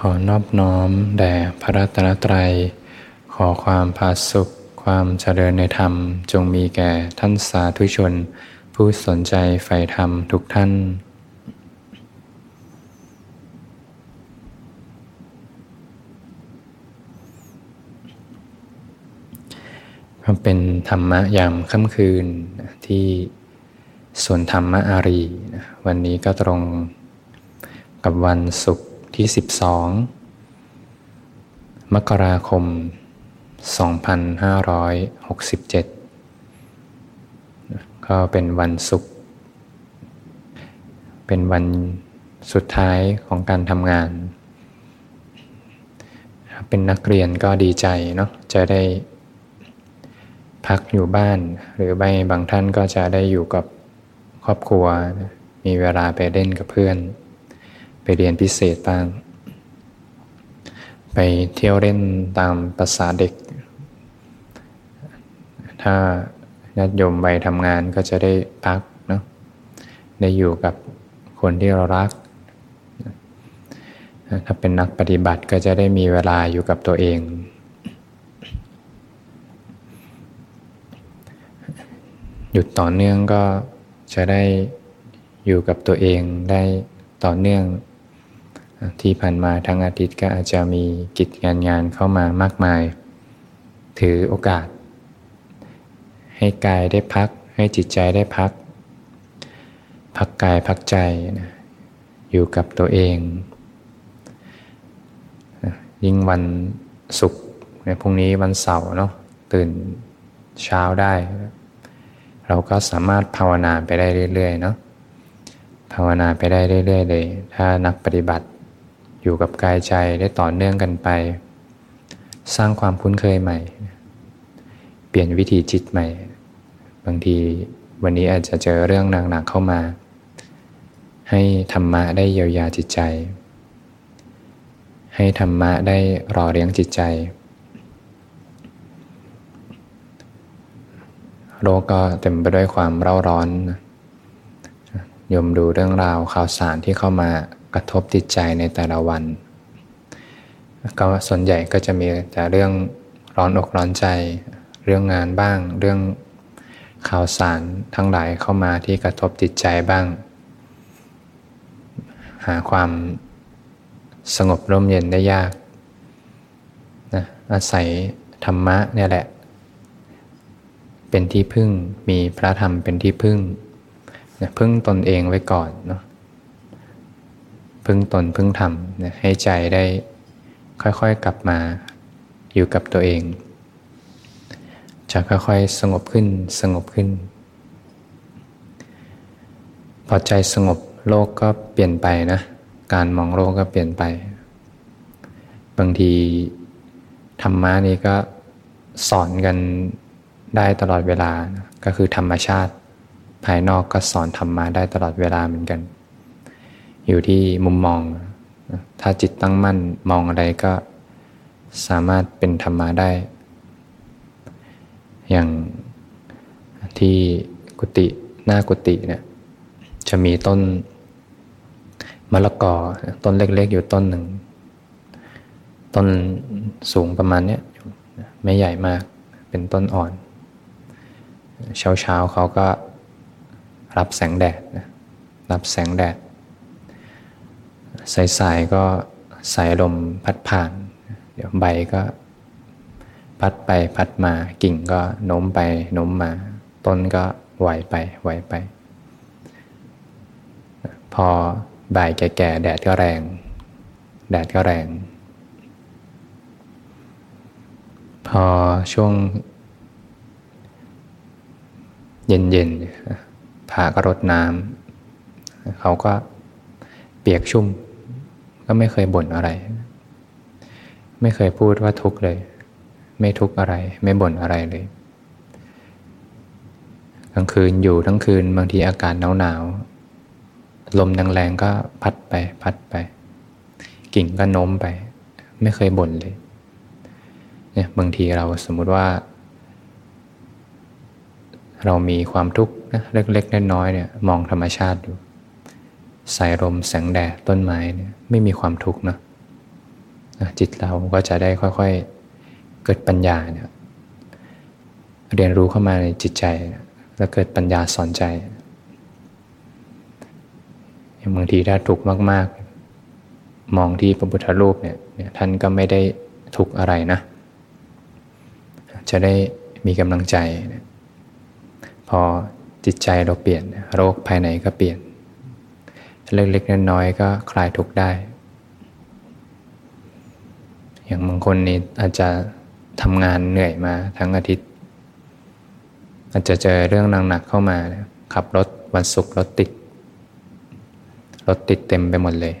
ขอนอบน้อมแด่พระรัตนตรัย ขอความพาสุข ความเจริญในธรรม จงมีแก่ท่านสาธุชน ผู้สนใจใฝ่ธรรมทุกท่านเป็นธรรมะยามค่ำคืนที่ส่วนธรรมะอารี วันนี้ก็ตรงกับวันศุกร์ ที่ 12 มกราคม 2567 ก็เป็นวันศุกร์ เป็นวันสุดท้ายของการทำงาน เป็นนักเรียนก็ดีใจเนาะ จะได้พักอยู่บ้าน หรือไม่บางท่านก็จะได้อยู่กับครอบครัว มีเวลาไปเล่นกับเพื่อน ไปเรียนพิเศษบ้าง ไปเที่ยวเล่นตามภาษาเด็ก ถ้าญาติโยมไปทำงานก็จะได้พักเนาะได้อยู่กับคนที่เรารัก ถ้าเป็นนักปฏิบัติก็จะได้มีเวลาอยู่กับตัวเอง หยุดต่อเนื่องก็จะได้อยู่กับตัวเองได้ต่อเนื่อง ที่ผ่านมาทั้งอาทิตย์ก็อาจจะมีกิจงานงานเข้ามามากมาย ถือโอกาส ให้กายได้พัก ให้จิตใจได้พัก พักกายพักใจนะอยู่กับตัวเอง ยิ่งวันศุกร์ในพรุ่งนี้วันเสาร์เนาะตื่นเช้าได้ เราก็สามารถภาวนาไปได้เรื่อยๆเนาะภาวนาไปได้เรื่อยๆเลย ถ้านักปฏิบัติ อยู่กับกายใจได้ต่อเนื่องกันไป สร้างความคุ้นเคยใหม่ เปลี่ยนวิธีจิตใหม่ บางทีวันนี้อาจจะเจอเรื่องหนักๆเข้ามา ให้ธรรมะได้เยียวยาจิตใจ ให้ธรรมะได้รอเลี้ยงจิตใจ โลกก็เต็มไปด้วยความเร่าร้อนยมดูเรื่องราวข่าวสารที่เข้ามา กระทบจิตใจในแต่ละวัน ก็ส่วนใหญ่ก็จะมีแต่เรื่องร้อนอกร้อนใจ เรื่องงานบ้าง เรื่องข่าวสารทั้งหลายเข้ามาที่กระทบจิตใจบ้าง หาความสงบร่มเย็นได้ยากนะอาศัยธรรมะเนี่ยแหละ เป็นที่พึ่งมีพระธรรมเป็นที่พึ่งนะพึ่งตนเองไว้ก่อนเนาะ พึ่งตนพึ่งธรรมนะให้ใจได้ค่อยๆกลับมาอยู่กับตัวเอง จะค่อยๆสงบขึ้นสงบขึ้น พอใจสงบโลกก็เปลี่ยนไปนะ การมองโลกก็เปลี่ยนไป บางทีธรรมะนี้ก็สอนกันได้ตลอดเวลา ก็คือธรรมชาติ ภายนอกก็สอนธรรมะได้ตลอดเวลาเหมือนกัน อยู่ที่มุมมอง ถ้าจิตตั้งมั่นมองอะไรก็สามารถเป็นธรรมะได้ อย่างที่กุฏิหน้ากุฏิเนี่ยจะมีต้นมะละกอต้นเล็กๆ อยู่ต้นหนึ่ง ต้นสูงประมาณนี้ไม่ใหญ่มากเป็นต้นอ่อน เช้าเช้าเขาก็รับแสงแดดนะรับแสงแดด สายๆก็สายลมพัดผ่าน เดี๋ยวใบก็พัดไปพัดมากิ่งก็โน้มไปโน้มมา ต้นก็ไหวไปไหวไป พอบ่ายแก่ๆแดดก็แรง แดดก็แรง พอช่วง เย็นๆพาก็รดน้ำเขาก็เปียกชุ่ม ก็ไม่เคยบ่นอะไร ไม่เคยพูดว่าทุกข์เลย ไม่ทุกข์อะไร ไม่บ่นอะไรเลยกลางคืนอยู่ทั้งคืนบางทีอากาศหนาวๆลมแรงๆก็พัดไป พัดไป กิ่งก็โน้มไป ไม่เคยบ่นเลย เนี่ยบางทีเราสมมุติว่า เรามีความทุกข์นะเล็กๆน้อยๆเนี่ย มองธรรมชาติดู สายลมแสงแดดต้นไม้เนี่ยไม่มีความทุกข์นะจิตเราก็จะได้ค่อยๆเกิดปัญญาเนี่ยเรียนรู้เข้ามาในจิตใจ แล้วเกิดปัญญาสอนใจอย่างบางทีถ้าถูกข์มาก ๆ มองที่พระพุทธรูปเนี่ยท่านก็ไม่ได้ทุกข์อะไรนะ จะได้มีกำลังใจ พอจิตใจเราเปลี่ยนโรคภายในก็เปลี่ยน เล็กๆน้อยๆก็คลายทุกได้ อย่างบางคนนี่อาจจะทำงานเหนื่อยมาทั้งอาทิตย์ อาจจะเจอเรื่องหนักๆเข้ามา ขับรถวันศุกร์รถติด รถติดเต็มไปหมดเลย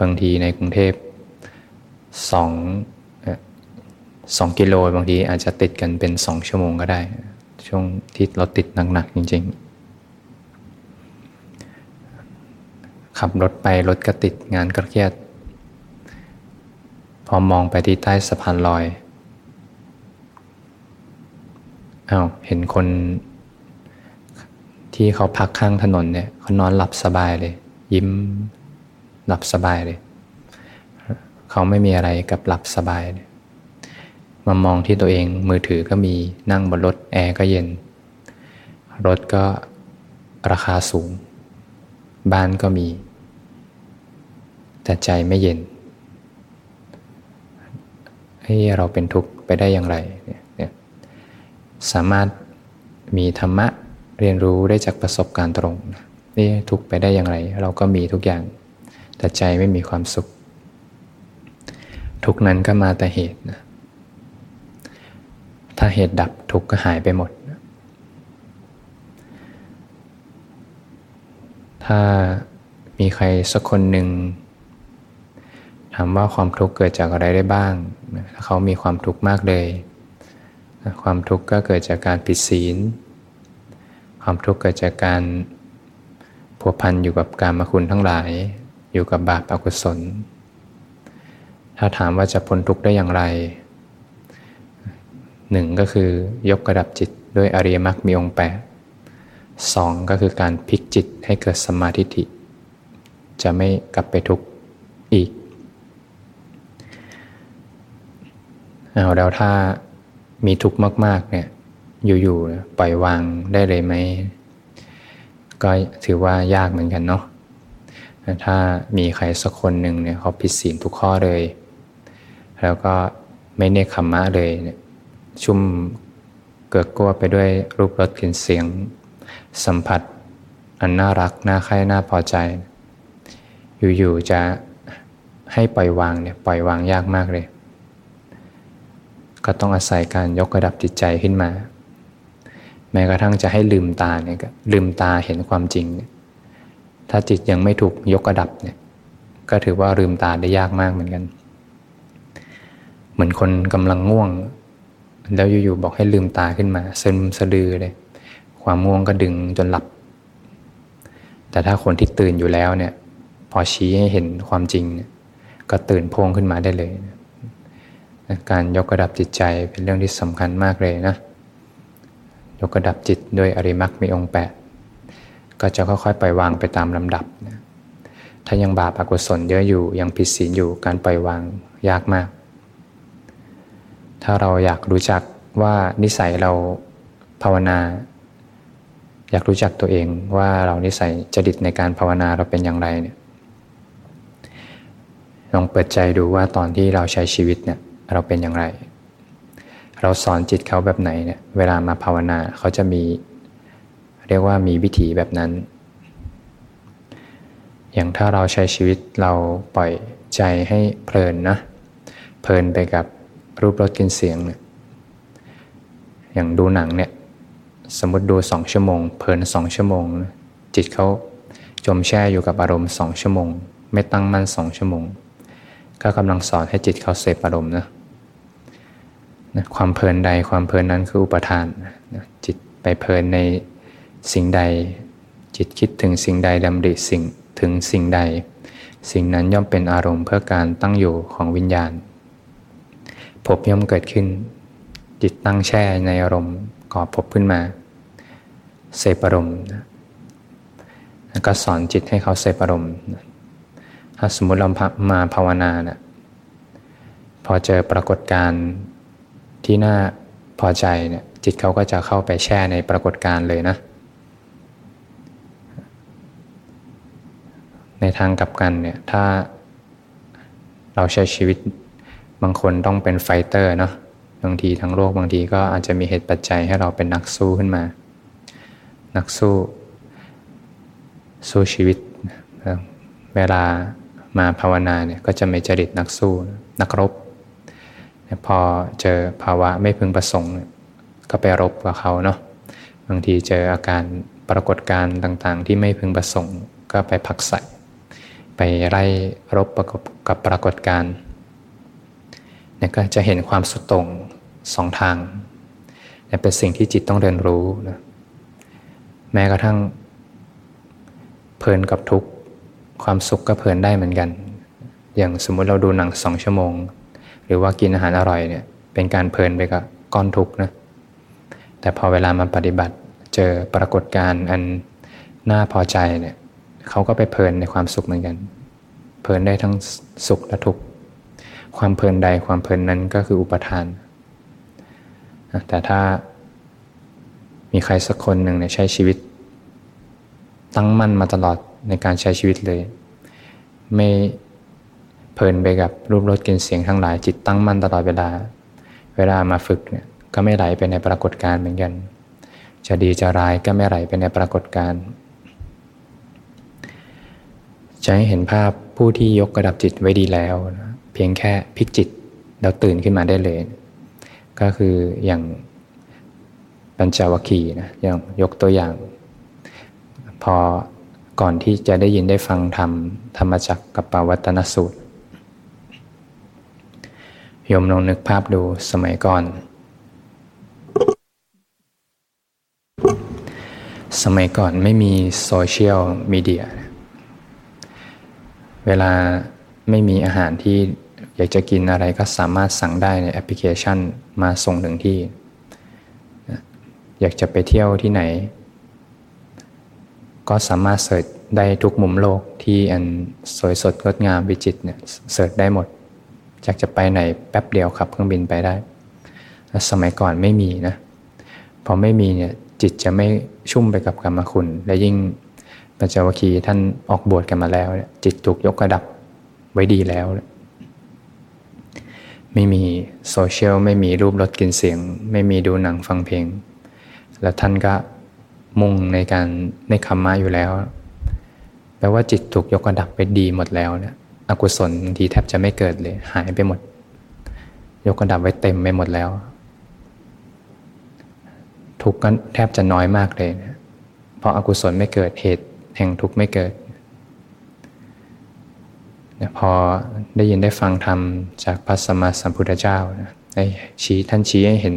บางทีในกรุงเทพสองสองกิโลบางทีอาจจะติดกันเป็นสองชั่วโมงก็ได้ ช่วงที่รถติดหนักๆจริง ๆ ขับรถไปรถก็ติดงานก็เครียด พอมองไปที่ใต้สะพานลอยอา้าวเห็นคนที่เขาพักข้างถนนเนี่ยเขานอนหลับสบายเลย ยิ้มหลับสบายเลย เขาไม่มีอะไรกับหลับสบายเลยมามองที่ตัวเองมือถือก็มีนั่งบนรถแอร์ก็เย็น รถก็ราคาสูง บ้านก็มี แต่ใจไม่เย็นให้เราเป็นทุกข์ไปได้อย่างไรเนี่ยสามารถมีธรรมะเรียนรู้ได้จากประสบการณ์ตรงนี่ทุกข์ไปได้อย่างไร เราก็มีทุกอย่าง แต่ใจไม่มีความสุข ทุกนั้นก็มาแต่เหตุนะถ้าเหตุดับทุกข์ก็หายไปหมด ถ้ามีใครสักคนหนึ่งามว่าความทุกข์เกิดจากอะไรได้บ้างถ้าเขามีความทุกข์มากเลย ความทุกข์ก็เกิดจากการผิดศีล ความทุกข์เกิดจากการผัวพันอยู่กับการมาคุณทั้งหลาย อยู่กับบาปอกุศล ถ้าถามว่าจะพ้นทุกข์ได้อย่างไรหนึ่งก็คือยกระดับจิตด้วยอริยมรรคมีองค์แปดสองก็คือการพลิกจิตให้เกิดสมาธิจะไม่กลับไปทุกข์อีก เอาแล้วถ้ามีทุกข์มาก ๆ เนี่ย อยู่ๆปล่อยวางได้เลยไหมก็ถือว่ายากเหมือนกันเนาะถ้ามีใครสักคนหนึ่งเนี่ยเขาผิดศีลทุกข้อเลย แล้วก็ไม่เนคขมมะเลยเนี่ยชุ่มเกิดกลัวไปด้วยรูปรสกลิ่นเสียง สัมผัส อันน่ารักน่าใคร่น่าพอใจ อยู่ๆจะให้ปล่อยวางเนี่ยปล่อยวางยากมากเลย ก็ต้องอาศัยการยกระดับจิตใจขึ้นมา แม้กระทั่งจะให้ลืมตาเนี่ยก็ลืมตาเห็นความจริง ถ้าจิตยังไม่ถูกยกระดับเนี่ยก็ถือว่าลืมตาได้ยากมากเหมือนกัน เหมือนคนกำลังง่วง แล้วอยู่ๆบอกให้ลืมตาขึ้นมาซึมสะดือเลยความง่วงก็ดึงจนหลับ แต่ถ้าคนที่ตื่นอยู่แล้วเนี่ย พอชี้ให้เห็นความจริง ก็ตื่นโพงขึ้นมาได้เลย การยกระดับจิตใจเป็นเรื่องที่สำคัญมากเลยนะ ยกระดับจิตด้วยอริมักมีองค์แปดก็จะค่อยๆปล่อยวางไปตามลำดับนะถ้ายังบาปอกุศลเยอะอยู่ยังผิดศีลอยู่การปล่อยวางยากมาก ถ้าเราอยากรู้จักว่านิสัยเราภาวนา อยากรู้จักตัวเองว่าเรานิสัยจริตในการภาวนาเราเป็นอย่างไรเนี่ยลองเปิดใจดูว่าตอนที่เราใช้ชีวิตเนี่ย เราเป็นอย่างไร เราสอนจิตเขาแบบไหนเนี่ยเวลามาภาวนาเขาจะมี เรียกว่ามีวิถีแบบนั้น อย่างถ้าเราใช้ชีวิตเราปล่อยใจให้เพลินนะเพลินไปกับรูปรสกลิ่นเสียงเนี่ยอย่างดูหนังเนี่ยสมมติดูสองชั่วโมง เพลินสองชั่วโมง จิตเขาจมแช่อยู่กับอารมณ์สองชั่วโมง ไม่ตั้งมั่นสองชั่วโมง ก็กำลังสอนให้จิตเขาเสพอารมณ์นะ นะความเพลินใดความเพลินนั้นคืออุปทานนะจิตไปเพลินในสิ่งใด จิตคิดถึงสิ่งใดดำริสิ่งถึงสิ่งใด สิ่งนั้นย่อมเป็นอารมณ์เพื่อการตั้งอยู่ของวิญญาณพบย่อมเกิดขึ้น จิตตั้งแช่ในอารมณ์ก่อพบขึ้นมา เสพอารมณ์แล้วก็สอนจิตให้เขาเสพอารมณ์ถ้าสมมติเรามาภาวนานะพอเจอปรากฏการณ์ ที่น่าพอใจเนี่ยจิตเขาก็จะเข้าไปแช่ในปรากฏการณ์เลยนะ ในทางกลับกันเนี่ยถ้าเราใช้ชีวิตบางคนต้องเป็นไฟเตอร์เนาะบางทีทั้งโลกบางทีก็อาจจะมีเหตุปัจจัยให้เราเป็นนักสู้ขึ้นมา นักสู้ สู้ชีวิต เวลามาภาวนาเนี่ยก็จะไม่จริตนักสู้ นักรบ พอเจอภาวะไม่พึงประสงค์ก็ไปรบกับเขาเนาะบางทีเจออาการปรากฏการณ์ต่างๆ ที่ไม่พึงประสงค์ ก็ไปผักใส่ไปไล่รบประกบกับปรากฏการณ์เนี่ยก็จะเห็นความสุดตรงสองทางเนี่ยเป็นสิ่งที่จิตต้องเรียนรู้นะแม้กระทั่งเพลินกับทุกข์ความสุขก็เพลินได้เหมือนกัน อย่างสมมุติเราดูหนังสองชั่วโมง รือว่ากินอาหารอร่อยเนี่ยเป็นการเพลินไปกับก้อนทุกข์นะแต่พอเวลามาปฏิบัติเจอปรากฏการณ์อันน่าพอใจเนี่ยเขาก็ไปเพลินในความสุขเหมือนกัน เพลินได้ทั้งสุขและทุกข์ความเพลินใดความเพลินนั้นก็คืออุปทาน แต่ถ้ามีใครสักคนหนึ่งเนี่ยใช้ชีวิต ตั้งมั่นมาตลอดในการใช้ชีวิตเลย ไม่ เพลินไปกับรูปรสกลิ่นเสียงทั้งหลายจิตตั้งมั่นตลอดเวลา เวลามาฝึกเนี่ยก็ไม่ไหลไปในปรากฏการณ์เหมือนกัน จะดีจะร้ายก็ไม่ไหลไปในปรากฏการณ์จะให้เห็นภาพผู้ที่ยกระดับจิตไว้ดีแล้วนะเพียงแค่พลิกจิตเราตื่นขึ้นมาได้เลย ก็คืออย่างปัญจวัคคีย์นะอย่างยกตัวอย่าง พอก่อนที่จะได้ยินได้ฟังธรรมธรรมจักกับปวัตนสูตร โยมลองนึกภาพดูสมัยก่อน สมัยก่อนไม่มีโซเชียลมีเดีย เวลาไม่มีอาหารที่อยากจะกินอะไรก็สามารถสั่งได้ในแอปพลิเคชันมาส่งถึงที่ อยากจะไปเที่ยวที่ไหน ก็สามารถเสิร์ชได้ทุกมุมโลกที่อันสวยสดงดงามวิจิตเนี่ยเสิร์ชได้หมด อยากจะไปไหนแป๊บเดียวขับเครื่องบินไปได้ สมัยก่อนไม่มีนะ พอไม่มีเนี่ยจิตจะไม่ชุ่มไปกับกรรมคุณ และยิ่งปัญจวัคคีย์ท่านออกบวชกันมาแล้ว จิตถูกยกระดับไว้ดีแล้ว ไม่มีโซเชียลไม่มีรูปรสกลิ่นเสียง ไม่มีดูหนังฟังเพลง แล้วท่านก็มุ่งในการในคำมาอยู่แล้ว แปลว่าจิตถูกยกระดับไปดีหมดแล้วเนี่ย อกุศลบางทีแทบจะไม่เกิดเลย หายไปหมด ยกระดับไว้เต็มไปหมดแล้ว ทุกข์ก็แทบจะน้อยมากเลยนะเพราะอากุศลไม่เกิดเหตุแห่งทุกข์ไม่เกิดพอได้ยินได้ฟังธรรมจากพระสมมาสัมพุทธเจ้าได้ชี้ท่านชี้ให้เห็น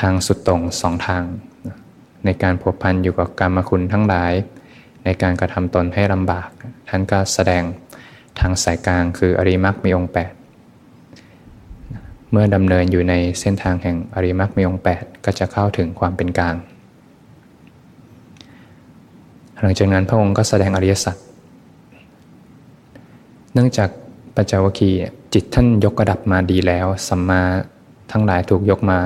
ทางสุดตรงสองทาง ในการผูกพันอยู่กับกรรมคุณทั้งหลาย ในการกระทำตนให้ลำบาก ท่านก็แสดง ทางสายกลางคืออริมักมีองค์ 8 เมื่อดำเนินอยู่ในเส้นทางแห่งอริมักมีองค์ 8 ก็จะเข้าถึงความเป็นกลาง หลังจากนั้นพระองค์ก็แสดงอริยสัจเนื่องจากปัจจวคีจิตท่านยกระดับมาดีแล้วสัมมาทั้งหลายถูกยกมา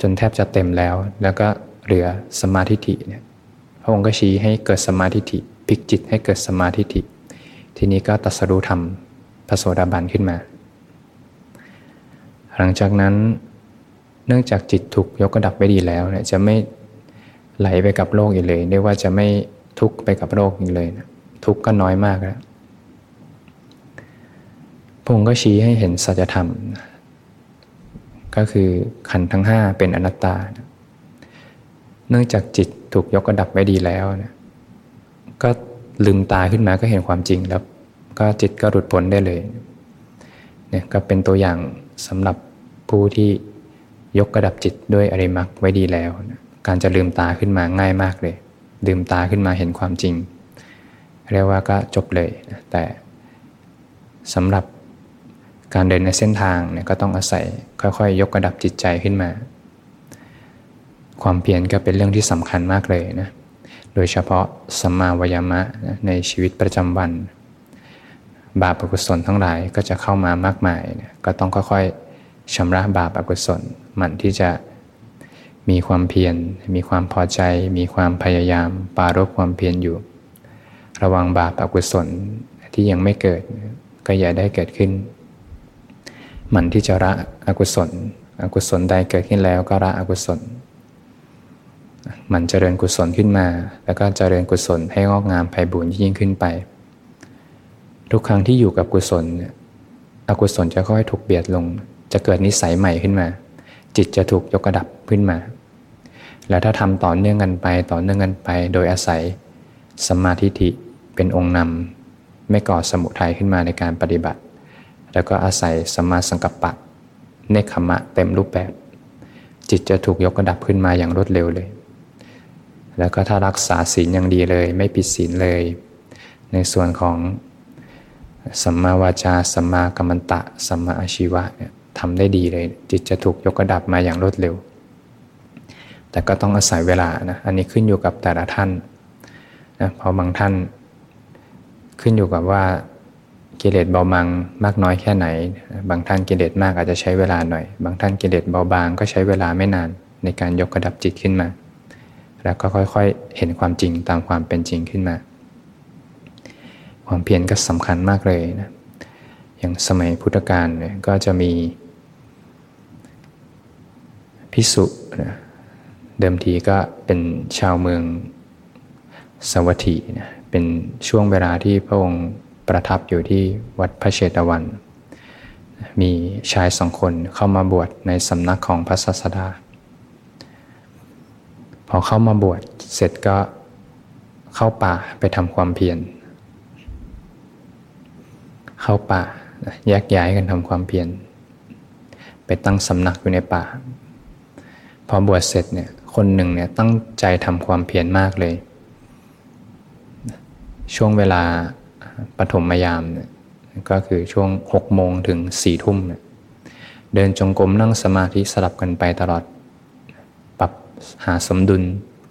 จนแทบจะเต็มแล้ว แล้วก็เหลือสมาธิิเนี่ยพระองค์ก็ชี้ให้เกิดสมาธิิพลิกจิตให้เกิดสมาธิิ ทีนี้ก็ตัสรู้ธรรมพระโสดาบันขึ้นมา หลังจากนั้นเนื่องจากจิตถูกยกระดับไปดีแล้วเนี่ยจะไม่ไหลไปกับโลกอีกเลยเรียกว่าจะไม่ทุกข์ไปกับโลกอีกเลยนะทุกข์ก็น้อยมากแล้วพงก็ชี้ให้เห็นสัจธรรม ก็คือขันทั้งห้าเป็นอนัตตา เนื่องจากจิตถูกยกระดับไว้ดีแล้วนะก็ ลืมตาขึ้นมาก็เห็นความจริงแล้วก็จิตก็หลุดพ้นได้เลยเนี่ยก็เป็นตัวอย่างสำหรับผู้ที่ยกกระดับจิตด้วยอริมักไว้ดีแล้ว การจะลืมตาขึ้นมาง่ายมากเลย ลืมตาขึ้นมาเห็นความจริง เรียกว่าก็จบเลย แต่สำหรับการเดินในเส้นทางเนี่ยก็ต้องอาศัยค่อยๆ ยกกระดับจิตใจขึ้นมา ความเพียรก็เป็นเรื่องที่สำคัญมากเลยนะ ดยเฉพาะสัมมาวยามะในชีวิตประจำวัน บาปอกุศลทั้งหลายก็จะเข้ามามากมาย ก็ต้องค่อยๆชำระบาปอกุศลหมั่นที่จะมีความเพียร มีความพอใจ มีความพยายาม ปารบความเพียรอยู่ ระวังบาปอกุศลที่ยังไม่เกิด ก็อย่าได้เกิดขึ้น หมั่นที่จะละอกุศล อกุศลใดเกิดขึ้นแล้วก็ละอกุศล มันเจริญกุศลขึ้นมา แล้วก็เจริญกุศลให้งอกงามไพ่บุญยิ่งขึ้นไป ทุกครั้งที่อยู่กับกุศลเนี่ยอกุศลจะค่อยถูกเบียดลง จะเกิดนิสัยใหม่ขึ้นมา จิตจะถูกยกระดับขึ้นมา แล้วถ้าทำต่อเนื่องกันไปต่อเนื่องกันไป โดยอาศัยสมาธิิเป็นองค์นำไม่ก่อสมุทัยขึ้นมาในการปฏิบัติ แล้วก็อาศัยสมาสังกัปปะเนคขมะเต็มรูปแบบ จิตจะถูกยกระดับขึ้นมาอย่างรวดเร็วเลย แล้วก็ถ้ารักษาศีลอย่างดีเลย ไม่ผิดศีลเลย ในส่วนของสัมมาวาจาสัมมากัมมันตะสัมมาอาชีวะเนี่ยทำได้ดีเลย จิตจะถูกยกระดับมาอย่างรวดเร็ว แต่ก็ต้องอาศัยเวลานะอันนี้ขึ้นอยู่กับแต่ละท่านนะเพราะบางท่านขึ้นอยู่กับว่ากิเลสเบาบางมากน้อยแค่ไหน บางท่านกิเลสมากอาจจะใช้เวลาหน่อย บางท่านกิเลสเบาบางก็ใช้เวลาไม่นานในการยกระดับจิตขึ้นมา แล้วก็ค่อยๆ เห็นความจริงตามความเป็นจริงขึ้นมา ความเพียรก็สำคัญมากเลยนะอย่างสมัยพุทธกาลเนี่ยก็จะมีพิสุนะเดิมทีก็เป็นชาวเมืองสวัสดีนะเป็นช่วงเวลาที่พระองค์ประทับอยู่ที่วัดพระเชตวัน มีชายสองคนเข้ามาบวชในสำนักของพระศาสดา พอเข้ามาบวชเสร็จก็เข้าป่าไปทำความเพียร เข้าป่าแยกย้ายกันทำความเพียร ไปตั้งสำนักอยู่ในป่า พอบวชเสร็จเนี่ยคนหนึ่งเนี่ยตั้งใจทำความเพียรมากเลย ช่วงเวลาปฐมยามเนี่ยก็คือช่วงหกโมงถึงสี่ทุ่มเนี่ยเดินจงกรมนั่งสมาธิสลับกันไปตลอด หาสมดุล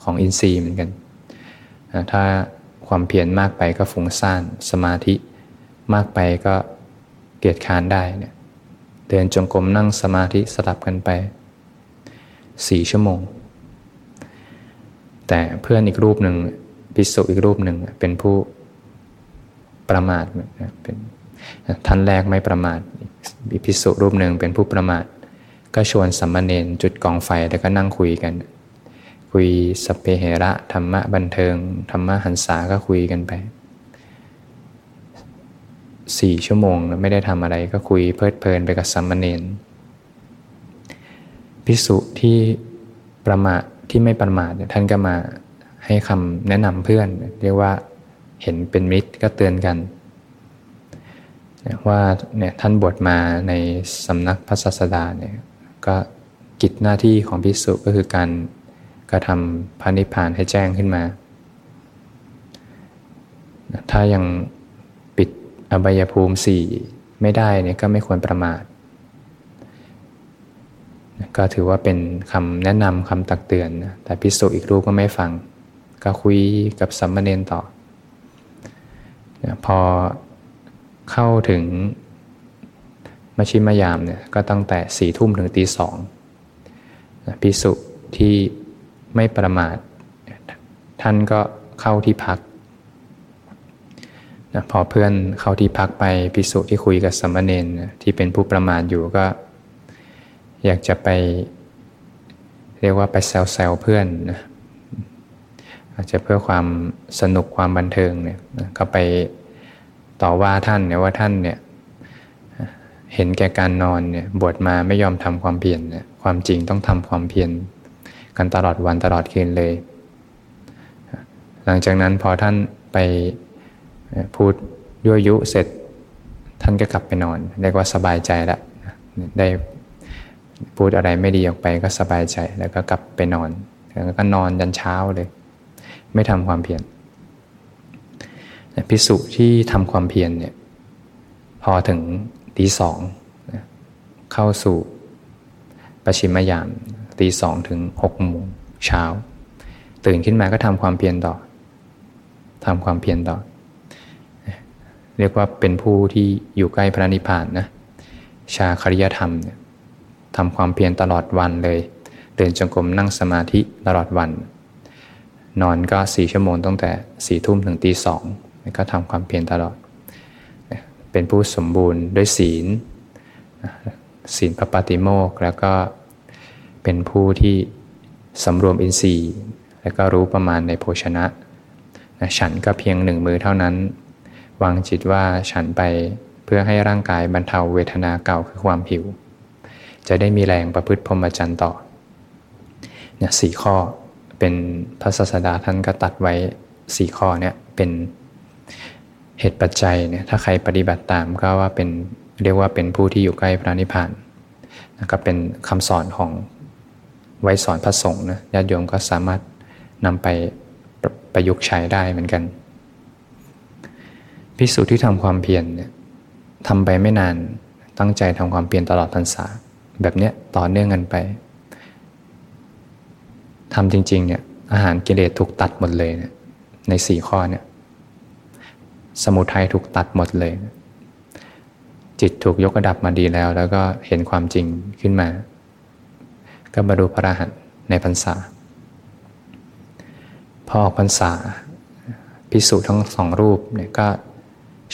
ของอินทรีย์เหมือนกันถ้าความเพียรมากไปก็ฟุ้งซ่านสมาธิมากไปก็เกียดค้านได้เนี่ยเดินจงกรมนั่งสมาธิสลับกันไปสี่ชั่วโมง แต่เพื่อนอีกรูปหนึ่งพิสุอีกรูปหนึ่งเป็นผู้ประมาทเป็นท่านแรกไม่ประมาทพิสุรูปหนึ่งเป็นผู้ประมาท ก็ชวนสัมมาเนนจุดกองไฟแล้วก็นั่งคุยกัน คุยสเปเหระธรรมะบันเทิง ธรรมะหันษาก็คุยกันไปสี่ชั่วโมงไม่ได้ทำอะไรก็คุยเพลิดเพลินไปกับสัมมเนนพิสุที่ประมาทที่ไม่ประมาทท่านก็มาให้คำแนะนำเพื่อน เรียกว่าเห็นเป็นมิตรก็เตือนกัน ว่าเนี่ยท่านบวชมาในสำนักพระศาสดาเนี่ยก็กิจหน้าที่ของพิสุก็คือการ ก็ทำพระนิพพานให้แจ้งขึ้นมา ถ้ายังปิดอบายภูมิสี่ไม่ได้เนี่ยก็ไม่ควรประมาท ก็ถือว่าเป็นคำแนะนำคำตักเตือน แต่พิสุอีกรูปก็ไม่ฟัง ก็คุยกับสัมมาเนนต่อ พอเข้าถึงมชิมยามเนี่ยก็ตั้งแต่สี่ทุ่มถึงตีสองพิสุที่ ไม่ประมาท ท่านก็เข้าที่พักนะพอเพื่อนเข้าที่พักไปพิสุที่คุยกับสมณเณรที่เป็นผู้ประมาทอยู่ก็ อยากจะไป เรียกว่าไปแซวๆเพื่อนนะอาจจะเพื่อความสนุกความบันเทิงเนี่ยก็ไปต่อว่าท่านเนี่ยว่าท่านเนี่ยเห็นแก่การนอนเนี่ยบวชมาไม่ยอมทำความเพียรเนี่ยความจริงต้องทำความเพียร กันตลอดวันตลอดคืนเลย หลังจากนั้นพอท่านไปพูดยั่วยุเสร็จท่านก็กลับไปนอนเรียกว่าสบายใจล้วได้พูดอะไรไม่ดีออกไปก็สบายใจแล้วก็กลับไปนอนแล้วก็นอนยันเช้าเลย ไม่ทำความเพียรพิสุที่ทำความเพียรเนี่ยพอถึงตีสองเข้าสู่ประชิมยาม ตีสองถึงหกโมงเช้า ตื่นขึ้นมาก็ทำความเพียรต่อทำความเพียรต่อ เรียกว่าเป็นผู้ที่อยู่ใกล้พระนิพพานนะชาคริยธรรมเนี่ยทำความเพียรตลอดวันเลยเดินจงกรมนั่งสมาธิตลอดวัน นอนก็สี่ชั่วโมงตั้งแต่สี่ทุ่มถึงตีสองก็ทำความเพียรตลอด เป็นผู้สมบูรณ์ด้วยศีลศีลพระปฏิโมกแล้วก็ เป็นผู้ที่สำรวมอินทรีย์ แล้วก็รู้ประมาณในโภชนะนะฉันก็เพียงหนึ่งมือเท่านั้น วางจิตว่าฉันไปเพื่อให้ร่างกายบรรเทาเวทนาเก่าคือความหิว จะได้มีแรงประพฤติพรหมจรรย์ต่อเนี่ยสี่ข้อเป็นพระศาสดาท่านก็ตัดไว้สี่ข้อเนี่ยเป็นเหตุปัจจัยเนี่ยถ้าใครปฏิบัติตามก็ว่าเป็นเรียกว่าเป็นผู้ที่อยู่ใกล้พระนิพพานนะก็เป็นคำสอนของ ไว้สอนพระสงฆ์นะญาติโยมก็สามารถนำไปประยุกต์ใช้ได้เหมือนกันพิสูจน์ที่ทำความเพียรเนี่ยทำไปไม่นานตั้งใจทำความเพียรตลอดพรรษา แบบเนี้ยต่อเนื่องกันไปทำจริงๆเนี่ยอาหารกิเลสถูกตัดหมดเลยเนี่ยในสี่ข้อเนี่ยสมุทัยถูกตัดหมดเลย จิตถูกยกระดับมาดีแล้ว แล้วก็เห็นความจริงขึ้นมา ก็บรรลุพระอรหันต์ในพรรษา พอออกพรรษาพิสูจน์ทั้งสองรูปเนี่ยก็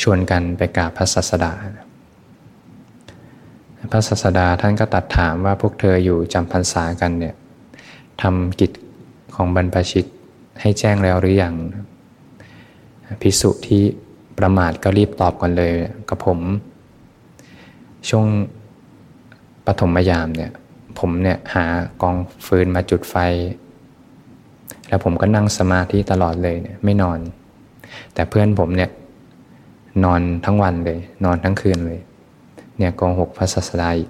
ชวนกันไปกราบพระศาสดา พระศาสดาท่านก็ตัดถามว่าพวกเธออยู่จำพรรษากันเนี่ยทำกิจของบรรพชิตให้แจ้งแล้วหรือยังพิสุที่ประมาทก็รีบตอบกันเลยกับผม ช่วงปฐมยามเนี่ย ผมเนี่ยหากองฟืนมาจุดไฟ แล้วผมก็นั่งสมาธิตลอดเลยเนี่ยไม่นอน แต่เพื่อนผมเนี่ยนอนทั้งวันเลย นอนทั้งคืนเลย เนี่ยกองหกพระศาสดาอีก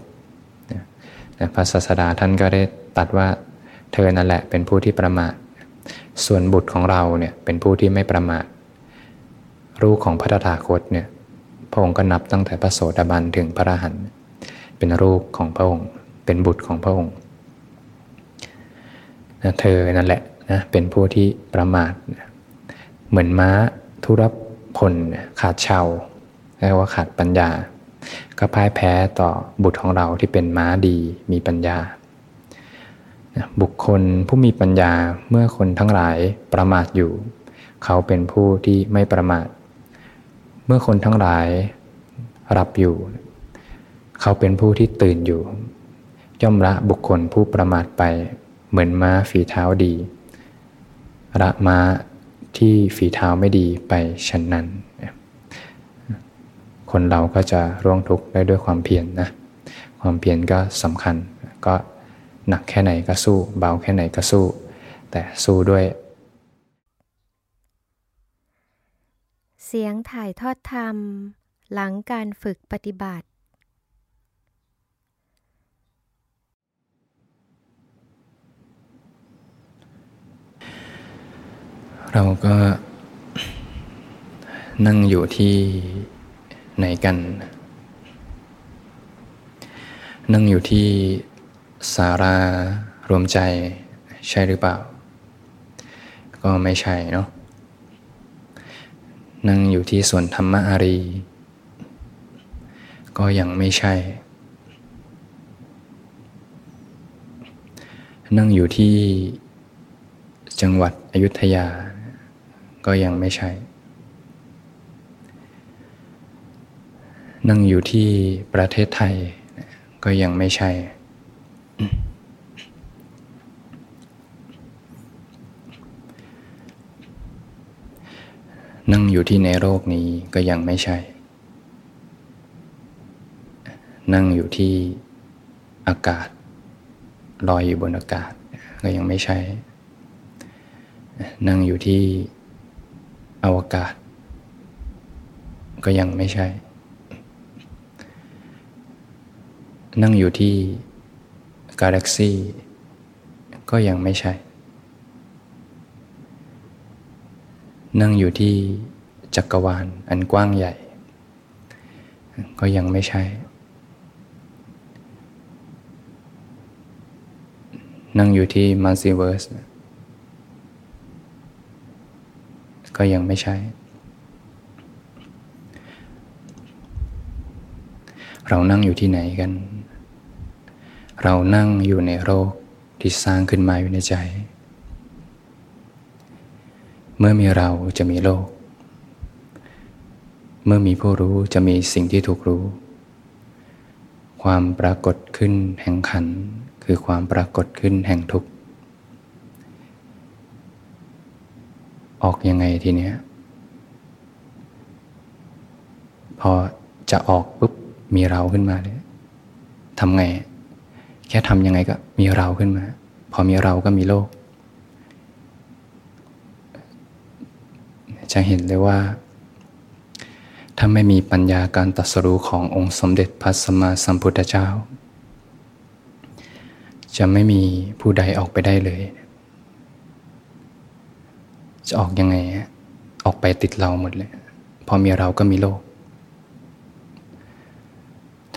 พระศาสดาท่านก็ได้ตัดว่าเธอนั่นแหละเป็นผู้ที่ประมาท ส่วนบุตรของเราเนี่ยเป็นผู้ที่ไม่ประมาทรูปของพระตถาคตเนี่ยพระองค์ก็นับตั้งแต่พระโสดาบันถึงพระอรหันต์เป็นรูปของพระองค์ เป็นบุตรของพระองค์นะเธอนั่นแหละนะเป็นผู้ที่ประมาทเหมือนม้าทุรพลขาดเชาเรียกว่าขาดปัญญา ก็พ่ายแพ้ต่อบุตรของเราที่เป็นม้าดีมีปัญญา บุคคลผู้มีปัญญาเมื่อคนทั้งหลายประมาทอยู่ เขาเป็นผู้ที่ไม่ประมาท เมื่อคนทั้งหลายรับอยู่ เขาเป็นผู้ที่ตื่นอยู่ ย่อมละบุคคลผู้ประมาทไป เหมือนม้าฝีเท้าดี ละม้าที่ฝีเท้าไม่ดีไปฉันนั้น คนเราก็จะร่วงทุกข์ได้ด้วยความเพียรนนะ ความเพียรก็สำคัญ ก็หนักแค่ไหนก็สู้ เบาแค่ไหนก็สู้ แต่สู้ด้วย เสียงถ่ายทอดธรรม หลังการฝึกปฏิบัติ เราก็นั่งอยู่ที่ไหนกัน นั่งอยู่ที่สารารวมใจใช่หรือเปล่า ก็ไม่ใช่เนาะนั่งอยู่ที่ส่วนธรรมอารี ก็ยังไม่ใช่ นั่งอยู่ที่จังหวัดอยุธยา ก็ยังไม่ใช่ นั่งอยู่ที่ประเทศไทย ก็ยังไม่ใช่ นั่งอยู่ที่ในโลกนี้ก็ยังไม่ใช่ นั่งอยู่ที่อากาศลอยอยู่บนอากาศก็ยังไม่ใช่ นั่งอยู่ที่ อวกาศ ก็ยังไม่ใช่ นั่งอยู่ที่กาแล็กซีก็ยังไม่ใช่ นั่งอยู่ที่จักรวาลอันกว้างใหญ่ ก็ยังไม่ใช่ นั่งอยู่ที่มัลติเวิร์ส ก็ยังไม่ใช่ เรานั่งอยู่ที่ไหนกัน เรานั่งอยู่ในโลกที่สร้างขึ้นมาอยู่ในใจ เมื่อมีเราจะมีโลก เมื่อมีผู้รู้จะมีสิ่งที่ถูกรู้ ความปรากฏขึ้นแห่งขันคือความปรากฏขึ้นแห่งทุกข์ ออกยังไงทีเนี้ยพอจะออกปุ๊บมีเราขึ้นมาเลยทำไง แค่ทำยังไงก็มีเราขึ้นมา พอมีเราก็มีโลก จะเห็นเลยว่า ถ้าไม่มีปัญญาการตัดสรู้ขององค์สมเด็จพระสัมมาสัมพุทธเจ้า จะไม่มีผู้ใดออกไปได้เลย จะออกยังไง ออกไปติดเราหมดเลย พอมีเราก็มีโลก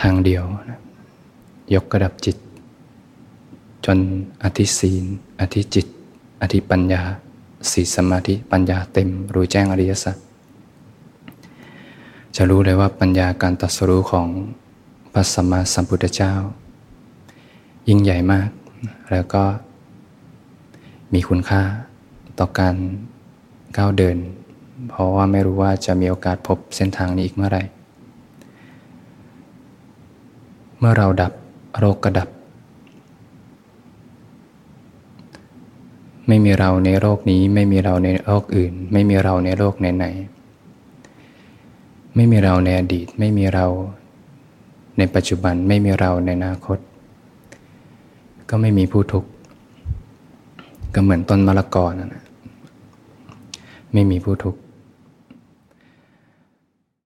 ทางเดียวนะยกกระดับจิต จนอธิศีล อธิจิต อธิปัญญาสีสมาธิปัญญาเต็ม รู้แจ้งอริยสัจจะรู้เลยว่าปัญญาการตัดสรู้ของพระสัมมาสัมพุทธเจ้า ยิ่งใหญ่มาก แล้วก็มีคุณค่าต่อการ ก้าวเดิน เพราะว่าไม่รู้ว่าจะมีโอกาสพบเส้นทางนี้อีกเมื่อไหร่ เมื่อเราดับโรคกระดับ ไม่มีเราในโลกนี้ ไม่มีเราในโลกอื่น ไม่มีเราในโลกไหนๆไม่มีเราในอดีต ไม่มีเราในปัจจุบันไม่มีเราในอนาคต ก็ไม่มีผู้ทุกข์ก็เหมือนต้นมะละกอนั่นนะ ไม่มีผู้ทุกข์